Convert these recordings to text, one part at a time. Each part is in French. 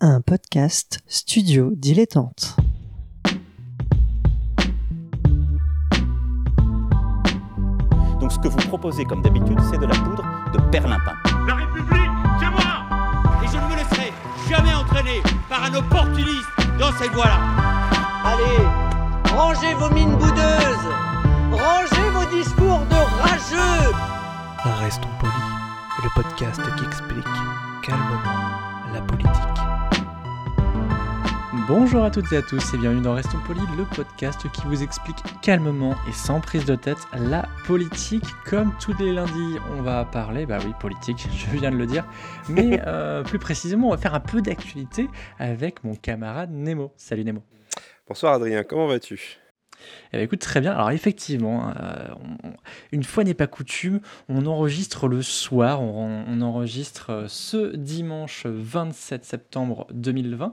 un podcast studio dilettante. Donc ce que vous proposez comme d'habitude, c'est de la poudre de perlimpin. La République, c'est moi Et je ne me laisserai jamais entraîner par un opportuniste dans cette voie-là. Allez, rangez vos mines boudeuses, rangez vos discours de rageux. Restons polis, le podcast qui explique calmement la politique. Bonjour à toutes et à tous et bienvenue dans Restons Polis, le podcast qui vous explique calmement et sans prise de tête la politique. Comme tous les lundis, on va parler, bah oui, politique, je viens de le dire, mais euh, plus précisément, on va faire un peu d'actualité avec mon camarade Nemo. Salut Nemo. Bonsoir Adrien, comment vas-tu? Eh bien, écoute, très bien. Alors effectivement, euh, on- on- une fois n'est pas coutume, on enregistre le soir, on, on enregistre euh, ce dimanche 27 septembre 2020.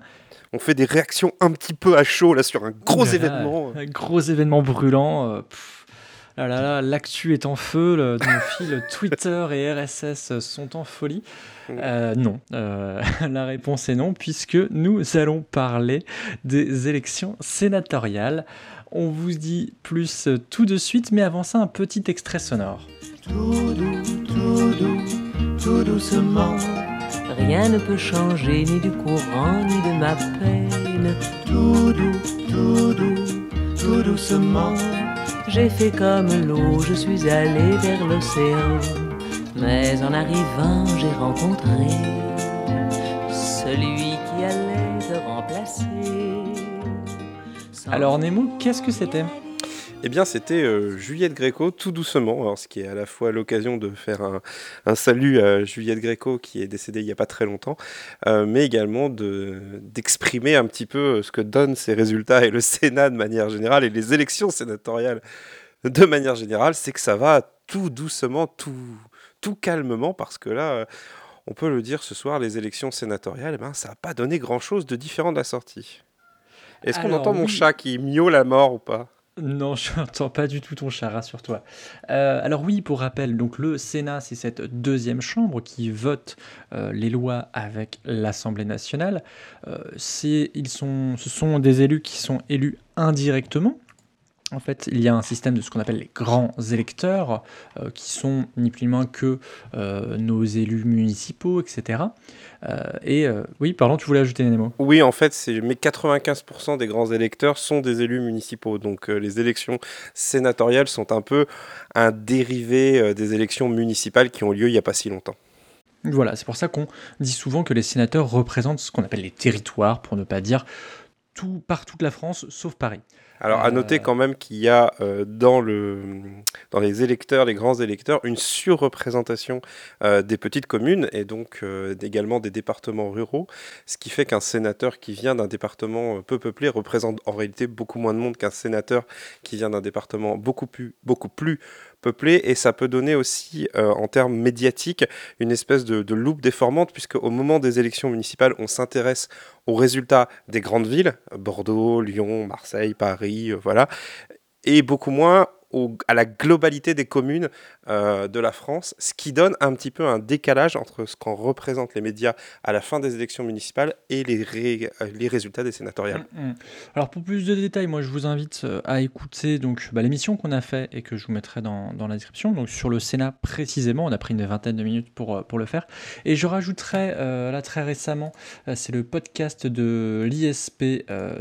On fait des réactions un petit peu à chaud là sur un gros événement. Un gros événement brûlant. euh, pff, là, l'actu est en feu, nos fils Twitter et RSS sont en folie. Euh, non, euh, la réponse est non, puisque nous allons parler des élections sénatoriales. On vous dit plus tout de suite, mais avant ça, un petit extrait sonore. Tout doux, tout doux, tout doucement. Rien ne peut changer ni du courant ni de ma peine. Tout doux, tout doux, tout doucement. J'ai fait comme l'eau, je suis allé vers l'océan. Mais en arrivant, j'ai rencontré celui qui allait te remplacer. Alors Nemo, qu'est-ce que c'était? Eh bien, c'était euh, Juliette Gréco, tout doucement. Alors, ce qui est à la fois l'occasion de faire un, un salut à Juliette Gréco, qui est décédée il n'y a pas très longtemps, euh, mais également de- d'exprimer un petit peu euh, ce que donnent ces résultats et le Sénat de manière générale et les élections sénatoriales de manière générale, c'est que ça va tout doucement, tout, tout calmement, parce que là, on peut le dire ce soir, les élections sénatoriales, eh ben, ça n'a pas donné grand-chose de différent de la sortie. Est-ce qu'on entend mon oui. chat qui miaule à mort ou pas? Non, je n'entends pas du tout ton chat, rassure-toi. Euh, alors oui, pour rappel, donc le Sénat, c'est cette deuxième chambre qui vote euh, les lois avec l'Assemblée nationale. Euh, ce sont des élus qui sont élus indirectement. En fait, il y a un système de ce qu'on appelle les grands électeurs, euh, qui sont ni plus ni moins que euh, nos élus municipaux, etc. Euh, et euh, oui, pardon, tu voulais ajouter Nemo Oui, en fait, c'est mais 95% des grands électeurs sont des élus municipaux. Donc les élections sénatoriales sont un peu un dérivé des élections municipales qui ont lieu il n'y a pas si longtemps. Voilà, c'est pour ça qu'on dit souvent que les sénateurs représentent ce qu'on appelle les territoires, pour ne pas dire tout par toute la France, sauf Paris. Alors à Euh, noter quand même qu'il y a euh, dans, le, dans les électeurs, les grands électeurs, une surreprésentation euh, des petites communes et donc euh, également des départements ruraux, ce qui fait qu'un sénateur qui vient d'un département euh, peu peuplé représente en réalité beaucoup moins de monde qu'un sénateur qui vient d'un département beaucoup plus, beaucoup plus peuplé. Et ça peut donner aussi euh, en termes médiatiques une espèce de, de loupe déformante puisque au moment des élections municipales on s'intéresse aux résultats des grandes villes, Bordeaux, Lyon, Marseille, Paris, euh, voilà, et beaucoup moins à la globalité des communes euh, de la France, ce qui donne un petit peu un décalage entre ce qu'en représentent les médias à la fin des élections municipales et les, euh, les résultats des sénatoriales. Mm, mm. Alors pour plus de détails, moi je vous invite euh, à écouter donc bah, l'émission qu'on a fait et que je vous mettrai dans, dans la description. Donc sur le Sénat précisément, on a pris une vingtaine de minutes pour, pour le faire. Et je rajouterai là très récemment, c'est le podcast de l'ISP,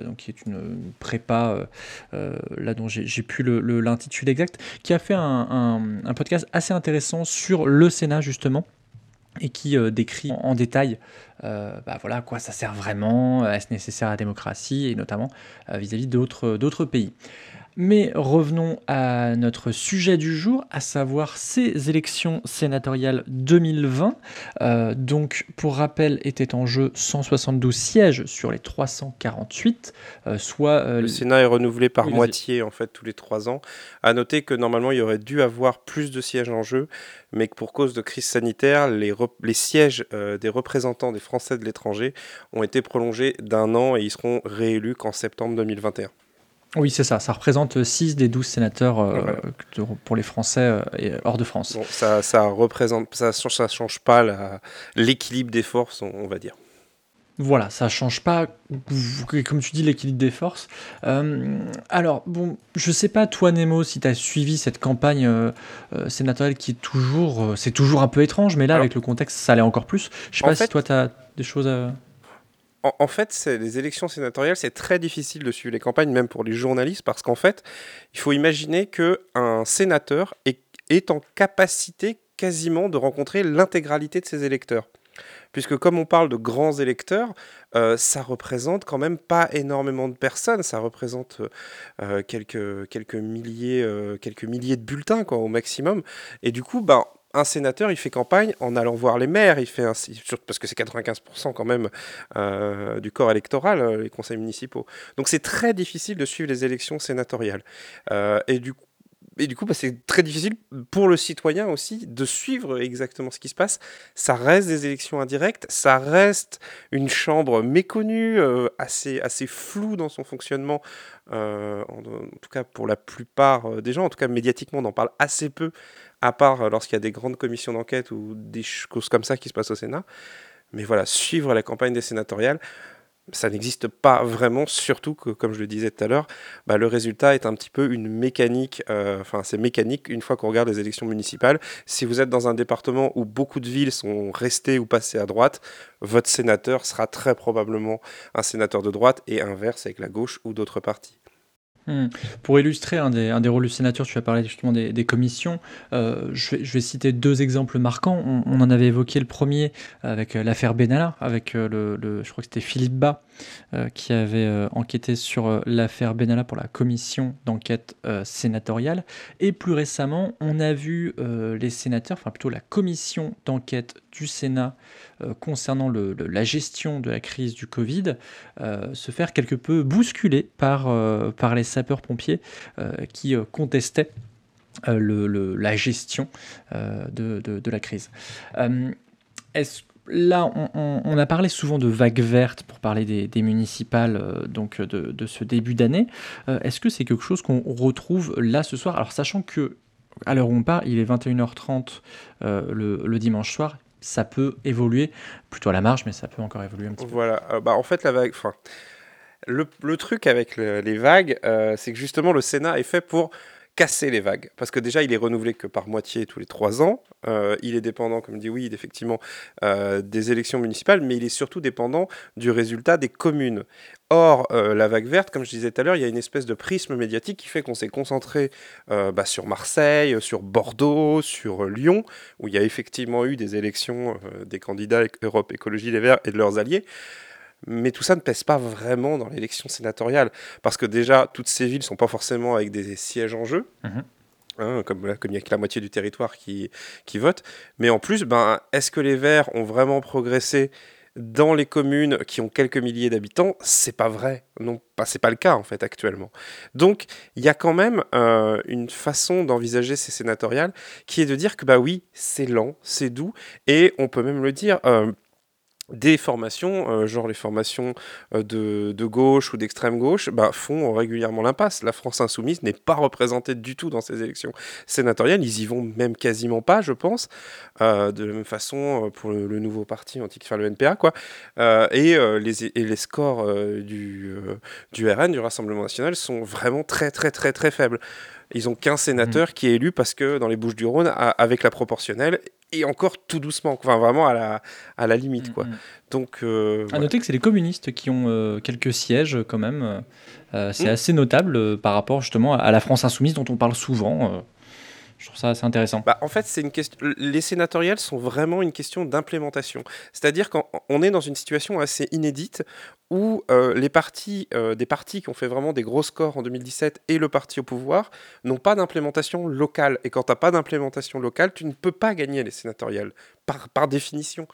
donc qui est une, prépa là dont j'ai j'ai plus le- le- l'intitulé exact, qui a fait un, podcast assez intéressant sur le Sénat justement et qui euh, décrit en détail euh, bah voilà, à quoi ça sert vraiment, est-ce nécessaire à la démocratie, et notamment euh, vis-à-vis d'autres d'autres pays. Mais revenons à notre sujet du jour, à savoir ces élections sénatoriales 2020. Euh, donc, pour rappel, étaient en jeu 172 sièges sur les 348, euh, soit... euh, Le Sénat est renouvelé par Oui, moitié en fait tous les trois ans. À noter que normalement il y aurait dû avoir plus de sièges en jeu, mais que pour cause de crise sanitaire, les, rep- les sièges des représentants des Français de l'étranger ont été prolongés d'un an et ils seront réélus qu'en septembre 2021. Oui, c'est ça. Ça représente 6 des 12 sénateurs euh, Voilà. pour les Français euh, et hors de France. Bon, ça, ça représente, ça change, ça change pas l'équilibre des forces, on, on va dire. Voilà, ça change pas, comme tu dis, l'équilibre des forces. Euh, alors, bon, je sais pas, toi, Nemo, si tu as suivi cette campagne euh, euh, sénatoriale qui est toujours, c'est toujours un peu étrange, mais là, avec le contexte, ça allait encore plus. Je sais pas si toi, tu as des choses à. En, fait, les élections sénatoriales, c'est très difficile de suivre les campagnes, même pour les journalistes, parce qu'en fait, il faut imaginer qu'un sénateur est en capacité quasiment de rencontrer l'intégralité de ses électeurs puisque comme on parle de grands électeurs, euh, ça représente quand même pas énormément de personnes, ça représente euh, quelques, quelques, milliers, euh, quelques milliers de bulletins quoi, au maximum. Et du coup, ben, un sénateur, il fait campagne en allant voir les maires, il fait parce que c'est 95% quand même du corps électoral, les conseils municipaux. Donc c'est très difficile de suivre les élections sénatoriales. et du coup, et du coup, bah, c'est très difficile pour le citoyen aussi de suivre exactement ce qui se passe. Ça reste des élections indirectes, ça reste une chambre méconnue, euh, assez, assez floue dans son fonctionnement, euh, en, tout cas pour la plupart euh, des gens. En tout cas, médiatiquement, on en parle assez peu, à part lorsqu'il y a des grandes commissions d'enquête ou des choses comme ça qui se passent au Sénat. Mais voilà, suivre la campagne des sénatoriales, ça n'existe pas vraiment, surtout que, comme je le disais tout à l'heure, bah, le résultat est un petit peu une mécanique, euh, enfin c'est mécanique une fois qu'on regarde les élections municipales. Si vous êtes dans un département où beaucoup de villes sont restées ou passées à droite, votre sénateur sera très probablement un sénateur de droite et inverse avec la gauche ou d'autres partis. Hmm. Pour illustrer un des, rôles du sénateur, tu as parlé justement des, commissions. Euh, je, vais, je, vais, citer deux exemples marquants. On, en avait évoqué le premier avec euh, l'affaire Benalla, avec euh, le, je crois que c'était Philippe Bas qui avait enquêté sur l'affaire Benalla pour la commission d'enquête sénatoriale. Et plus récemment, on a vu les sénateurs, enfin plutôt la commission d'enquête du Sénat concernant le, la gestion de la crise du Covid, se faire quelque peu bousculer par, par les sapeurs-pompiers euh, qui euh, contestaient euh, la gestion de, la crise. Est-ce là, on, a parlé souvent de vagues vertes pour parler des, municipales donc de, ce début d'année. Est-ce que c'est quelque chose qu'on retrouve là ce soir? Alors, sachant que à l'heure où on parle, il est 21h30 le, le, dimanche soir. Ça peut évoluer plutôt à la marge, mais ça peut encore évoluer un petit peu. Voilà. bah, en fait, la vague. Enfin, le, truc avec les vagues, euh, c'est que justement le Sénat est fait pour casser les vagues. Parce que déjà, il est renouvelé que par moitié tous les trois ans. Euh, il est dépendant, comme dit oui, effectivement, euh, des élections municipales, mais il est surtout dépendant du résultat des communes. Or, la vague verte, comme je disais tout à l'heure, il y a une espèce de prisme médiatique qui fait qu'on s'est concentré bah, sur Marseille, sur Bordeaux, sur Lyon, où il y a effectivement eu des élections des candidats Europe Écologie Les Verts et de leurs alliés. Mais tout ça ne pèse pas vraiment dans l'élection sénatoriale, parce que déjà, toutes ces villes ne sont pas forcément avec des sièges en jeu. Mhm. Hein, comme, là, comme il n'y a que la moitié du territoire qui, qui vote. Mais en plus, ben, est-ce que les Verts ont vraiment progressé dans les communes qui ont quelques milliers d'habitants, c'est pas vrai. Non, pas c'est pas le cas en fait actuellement. Donc il y a quand même euh, une façon d'envisager ces sénatoriales qui est de dire que bah oui, c'est lent, c'est doux, et on peut même le dire. Euh, des formations, euh, genre les formations euh, de, gauche ou d'extrême gauche, bah, font régulièrement l'impasse. La France insoumise n'est pas représentée du tout dans ces élections sénatoriales. Ils y vont même quasiment pas, je pense. Euh, de la même façon pour le, nouveau parti anti faire le NPA, quoi. et, les, et les scores du, du RN, du Rassemblement national, sont vraiment très, très, très, très faibles. Ils ont qu'un sénateur mmh. qui est élu parce que dans les Bouches du Rhône, avec la proportionnelle, et encore tout doucement, enfin vraiment à la, à la limite. Quoi. Mm, mm. Donc, euh, à noter que c'est les communistes qui ont euh, quelques sièges quand même. Euh, c'est mm. assez notable par rapport justement à la France insoumise dont on parle souvent. Je trouve ça assez intéressant. Bah, en fait, c'est une question. Les sénatoriales sont vraiment une question d'implémentation. C'est-à-dire qu'on est dans une situation assez inédite où euh, les partis, euh, des partis qui ont fait vraiment des gros scores en 2017 et le parti au pouvoir n'ont pas d'implémentation locale. Et quand tu n'as pas d'implémentation locale, tu ne peux pas gagner les sénatoriales, par, par définition.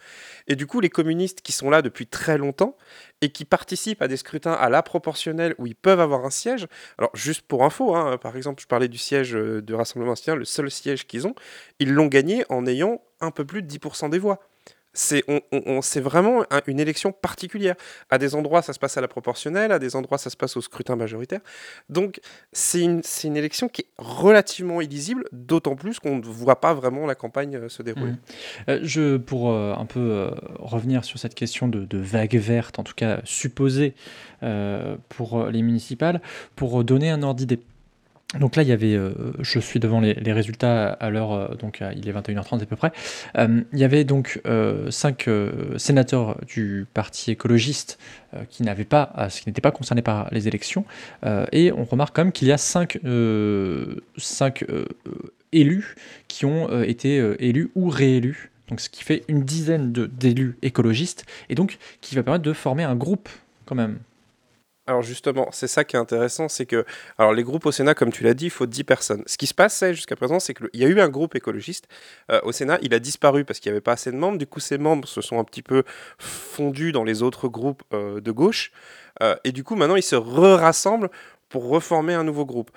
Et du coup, les communistes qui sont là depuis très longtemps et qui participent à des scrutins à la proportionnelle où ils peuvent avoir un siège, alors juste pour info, hein, par exemple, je parlais du siège euh, du Rassemblement national, le seul siège qu'ils ont, ils l'ont gagné en ayant un peu plus de 10% des voix. C'est on, on, vraiment une élection particulière. À des endroits, ça se passe à la proportionnelle, à des endroits, ça se passe au scrutin majoritaire. Donc, c'est une, élection qui est relativement illisible, d'autant plus qu'on ne voit pas vraiment la campagne euh, se dérouler. Mmh. Euh, je, pour euh, un peu revenir sur cette question de, de, vague verte, en tout cas supposée pour les municipales, pour donner un ordre d'idée donc là, il y avait, euh, je suis devant les, résultats à l'heure, euh, donc il est 21h30 à peu près. Euh, il y avait donc cinq sénateurs du parti écologiste qui n'avaient pas, qui n'étaient pas concernés par les élections, et on remarque quand même qu'il y a cinq, cinq élus qui ont été élus ou réélus. Donc ce qui fait une dizaine d'élus écologistes, et donc qui va permettre de former un groupe quand même alors justement, c'est ça qui est intéressant, c'est que les groupes au Sénat, comme tu l'as dit, il faut 10 personnes. Ce qui se passe jusqu'à présent, c'est qu'il y a eu un groupe écologiste euh, au Sénat, il a disparu parce qu'il n'y avait pas assez de membres. Du coup, ces membres se sont un petit peu fondus dans les autres groupes euh, de gauche. Euh, et du coup, maintenant, ils se re-rassemblent pour reformer un nouveau groupe.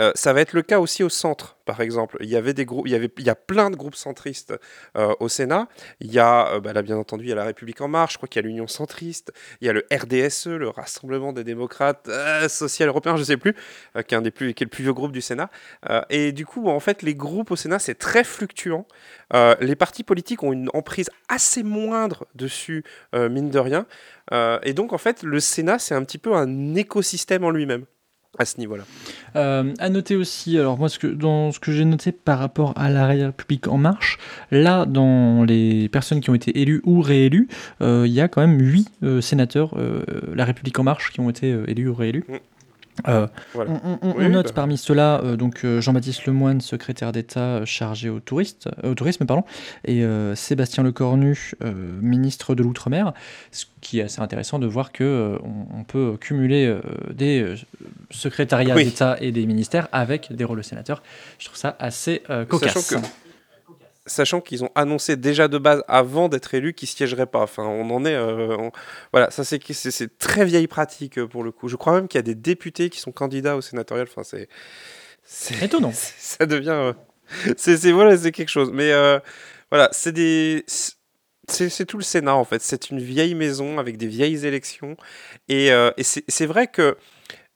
Euh, ça va être le cas aussi au centre, par exemple. Il y avait des groupes, il y a plein de groupes centristes euh, au Sénat. Il y a, euh, bah bien entendu, il y a la République en marche. Je crois qu'il y a l'Union centriste. Il y a le RDSE, le Rassemblement des démocrates social européens, je sais un des plus, qui est le plus vieux groupe du Sénat. et du coup, en fait, les groupes au Sénat, c'est très fluctuant. les partis politiques ont une emprise assez moindre dessus, mine de rien. et donc, en fait, le Sénat, c'est un petit peu un écosystème en lui-même à ce niveau-là. Euh, à noter aussi, alors moi, ce que, dans ce que j'ai noté par rapport à la République En Marche, là, dans les personnes qui ont été élues ou réélues, euh, il y a quand même 8 euh, sénateurs, La République En Marche, qui ont été élus ou réélus. Mm. Euh, on, note bah. parmi ceux-là euh, donc euh, Jean-Baptiste Lemoine, secrétaire d'État chargé au, tourisme, pardon, et Sébastien Lecornu, ministre de l'Outre-mer. Ce qui est assez intéressant de voir que on, peut cumuler des secrétariats d'État et des ministères avec des rôles de sénateurs. Je trouve ça assez cocasse sachant qu'ils ont annoncé déjà de base avant d'être élus qu'ils siégeraient pas. Enfin, on en est, euh, voilà, ça c'est c'est très vieille pratique euh, pour le coup. Je crois même qu'il y a des députés qui sont candidats au sénatorial. Enfin, c'est étonnant. Ça devient, euh, c'est voilà, c'est quelque chose. Mais voilà, c'est des c'est tout le Sénat en fait. C'est une vieille maison avec des vieilles élections. Et, et c'est vrai que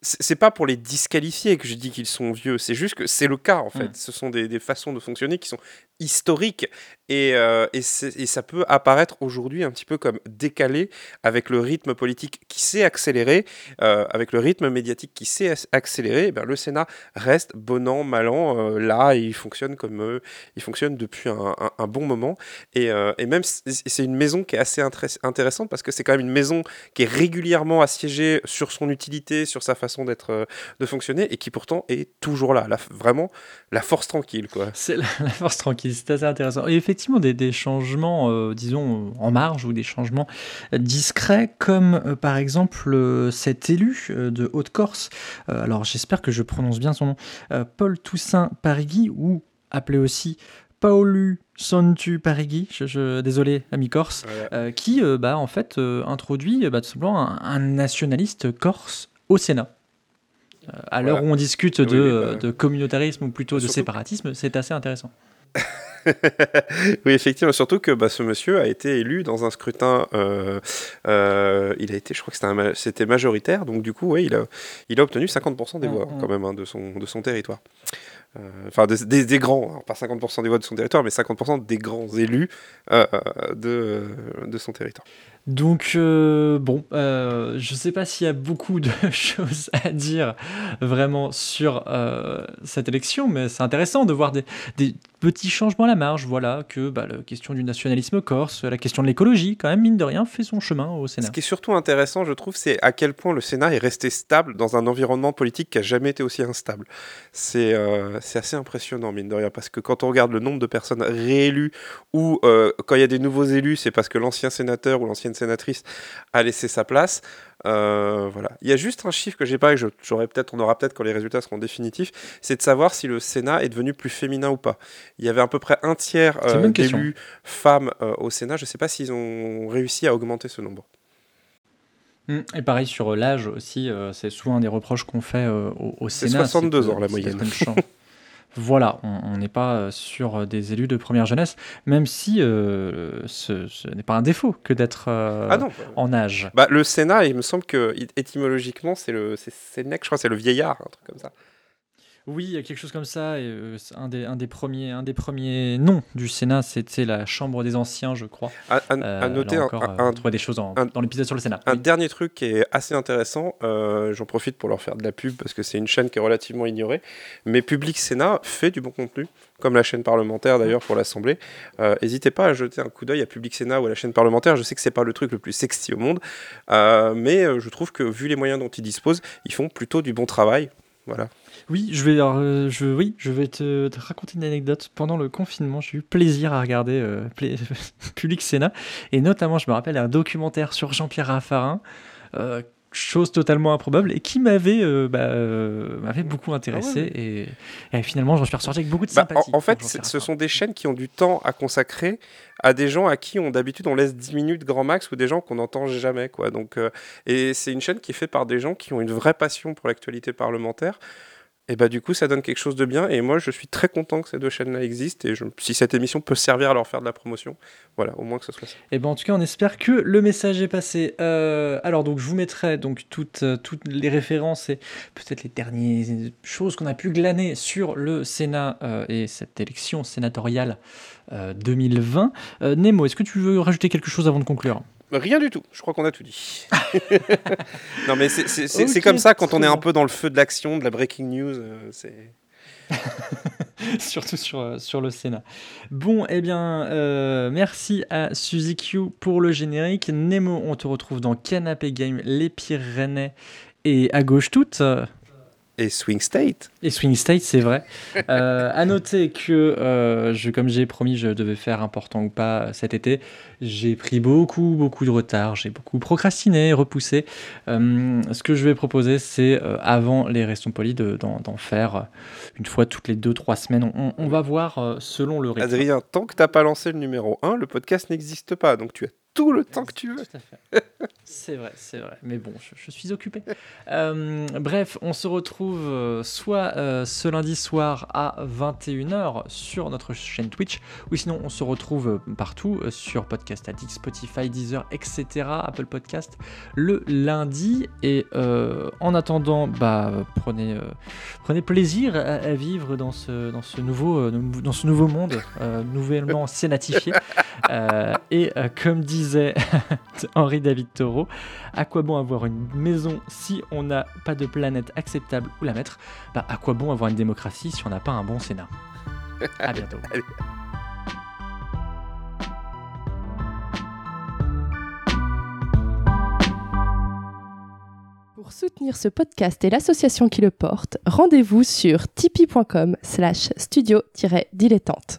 c'est pas pour les disqualifier que je dis qu'ils sont vieux, c'est juste que c'est le cas en fait. Mmh. Ce sont des, des, façons de fonctionner qui sont historiques et, euh, et, ça peut apparaître aujourd'hui un petit peu comme décalé avec le rythme politique qui s'est accéléré, euh, avec le rythme médiatique qui s'est accéléré. Eh ben, le Sénat reste bon an, mal an, euh, là, il fonctionne comme il fonctionne depuis un, bon moment. Et, et même c'est une maison qui est assez intéressante parce que c'est quand même une maison qui est régulièrement assiégée sur son utilité, sur sa façon d'être, de fonctionner et qui pourtant est toujours là, vraiment la force tranquille. C'est la, force tranquille, c'est assez intéressant. Et effectivement, des, changements, euh, disons, en marge ou des changements discrets, comme euh, par exemple euh, cet élu de Haute-Corse, alors j'espère que je prononce bien son nom, Paul Toussaint Parigui, ou appelé aussi Paolu Sontu Parigui, je, désolé ami corse, qui bah, en fait introduit bah, tout simplement un, nationaliste corse au Sénat. à l'heure où on discute de, de, communautarisme ou plutôt de séparatisme, c'est assez intéressant. oui, effectivement, surtout que bah, ce monsieur a été élu dans un scrutin, euh, euh, il a été, je crois que c'était majoritaire, donc du coup, ouais, il, a, il a obtenu 50% des mm, voix mm. quand même hein, de, son, de son territoire. Euh, enfin, des, des, grands, pas 50% des voix de son territoire, mais 50% des grands élus de, de son territoire. Donc, euh, bon, euh, je ne sais pas s'il y a beaucoup de choses à dire vraiment sur euh, cette élection, mais c'est intéressant de voir des, petits changements à la marge. Voilà, que bah, la question du nationalisme corse, la question de l'écologie, quand même, mine de rien, fait son chemin au Sénat. Ce qui est surtout intéressant, je trouve, c'est à quel point le Sénat est resté stable dans un environnement politique qui n'a jamais été aussi instable. C'est assez impressionnant, mine de rien, parce que quand on regarde le nombre de personnes réélues ou quand il y a des nouveaux élus, c'est parce que l'ancien sénateur ou l'ancien sénatrice a laissé sa place. Euh, voilà. Il y a juste un chiffre que j'ai pas et que j'aurais peut-être, on aura peut-être quand les résultats seront définitifs, c'est de savoir si le Sénat est devenu plus féminin ou pas. Il y avait à peu près un tiers euh, d'élus femmes euh, au Sénat. Je ne sais pas s'ils ont réussi à augmenter ce nombre. Mmh. Et pareil sur l'âge aussi, c'est souvent un des reproches qu'on fait au, Sénat. C'est 62 ans la moyenne. Voilà, on n'est pas sur des élus de première jeunesse, même si ce, n'est pas un défaut que d'être ah en âge. Bah, le Sénat, il me semble que étymologiquement, c'est le Sénèque, je crois, c'est le vieillard, un truc comme ça. Oui, il y a quelque chose comme ça. Et, un, des, un, des premiers, un des premiers noms du Sénat, c'était la Chambre des Anciens, je crois. À, à, noter encore, un, on des choses dans l'épisode sur le Sénat. Un dernier truc qui est assez intéressant, j'en profite pour leur faire de la pub parce que c'est une chaîne qui est relativement ignorée, mais Public Sénat fait du bon contenu, comme la chaîne parlementaire d'ailleurs pour l'Assemblée. N'hésitez pas à jeter un coup d'œil à Public Sénat ou à la chaîne parlementaire. Je sais que c'est pas le truc le plus sexy au monde, mais je trouve que vu les moyens dont ils disposent, ils font plutôt du bon travail. Voilà. Oui, je vais, euh, je, oui, je vais te, raconter une anecdote. Pendant le confinement, j'ai eu plaisir à regarder euh, Public Sénat, et notamment, je me rappelle un documentaire sur Jean-Pierre Raffarin, euh, chose totalement improbable, et qui m'avait bah, m'avait beaucoup intéressé, ah et, finalement, j'en suis ressorti avec beaucoup de bah, sympathie. en, fait, ce sont des chaînes qui ont du temps à consacrer à des gens à qui on d'habitude on laisse 10 minutes grand max ou des gens qu'on n'entend jamais quoi. Donc et c'est une chaîne qui est faite par des gens qui ont une vraie passion pour l'actualité parlementaire et bah du coup ça donne quelque chose de bien et moi je suis très content que ces deux chaînes-là existent et si cette émission peut servir à leur faire de la promotion, voilà, au moins que ce soit ça. Et ben en tout cas on espère que le message est passé. Euh, alors donc je vous mettrai donc toutes, euh, toutes les références et peut-être les dernières choses qu'on a pu glaner sur le Sénat euh, et cette élection sénatoriale 2020. Nemo, est-ce que tu veux rajouter quelque chose avant de conclure? Rien du tout, je crois qu'on a tout dit. non mais c'est comme ça quand on est un peu dans le feu de l'action, de la breaking news. Euh, c'est... Surtout sur, euh, sur le Sénat. Bon, eh bien, euh, merci à Suzy Q pour le générique. Nemo, on te retrouve dans Canapé Game, Les Pyrénées et à gauche toute. Et Swing State. Et Swing State, c'est vrai. euh, à noter que, euh, je, comme j'ai promis, je devais faire important ou pas cet été. J'ai pris beaucoup, beaucoup de retard. J'ai beaucoup procrastiné, repoussé. Euh, ce que je vais proposer, c'est euh, avant les Restons Polis d'en faire une fois toutes les deux, trois semaines. On, on va voir selon le rythme. Adrien, tant que tu n'as pas lancé le numéro 1, le podcast n'existe pas. Donc tu as tout le temps que tu veux. c'est vrai, c'est vrai. Mais bon, je, suis occupé. Euh, bref, on se retrouve euh, soit euh, ce lundi soir à 21h sur notre chaîne Twitch, ou sinon on se retrouve partout sur Podcast Addict, Spotify, Deezer, etc., Apple Podcast, le lundi. Et en attendant, bah, prenez, prenez plaisir à, vivre dans ce, dans ce, nouveau, dans ce nouveau monde, nouvellement sénatifié. Et comme dit disait Henri David Thoreau, à quoi bon avoir une maison si on n'a pas de planète acceptable où la mettre? Bah à quoi bon avoir une démocratie si on n'a pas un bon Sénat? À bientôt. Pour soutenir ce podcast et l'association qui le porte, rendez-vous sur tipeee.com slash studio-dilettante.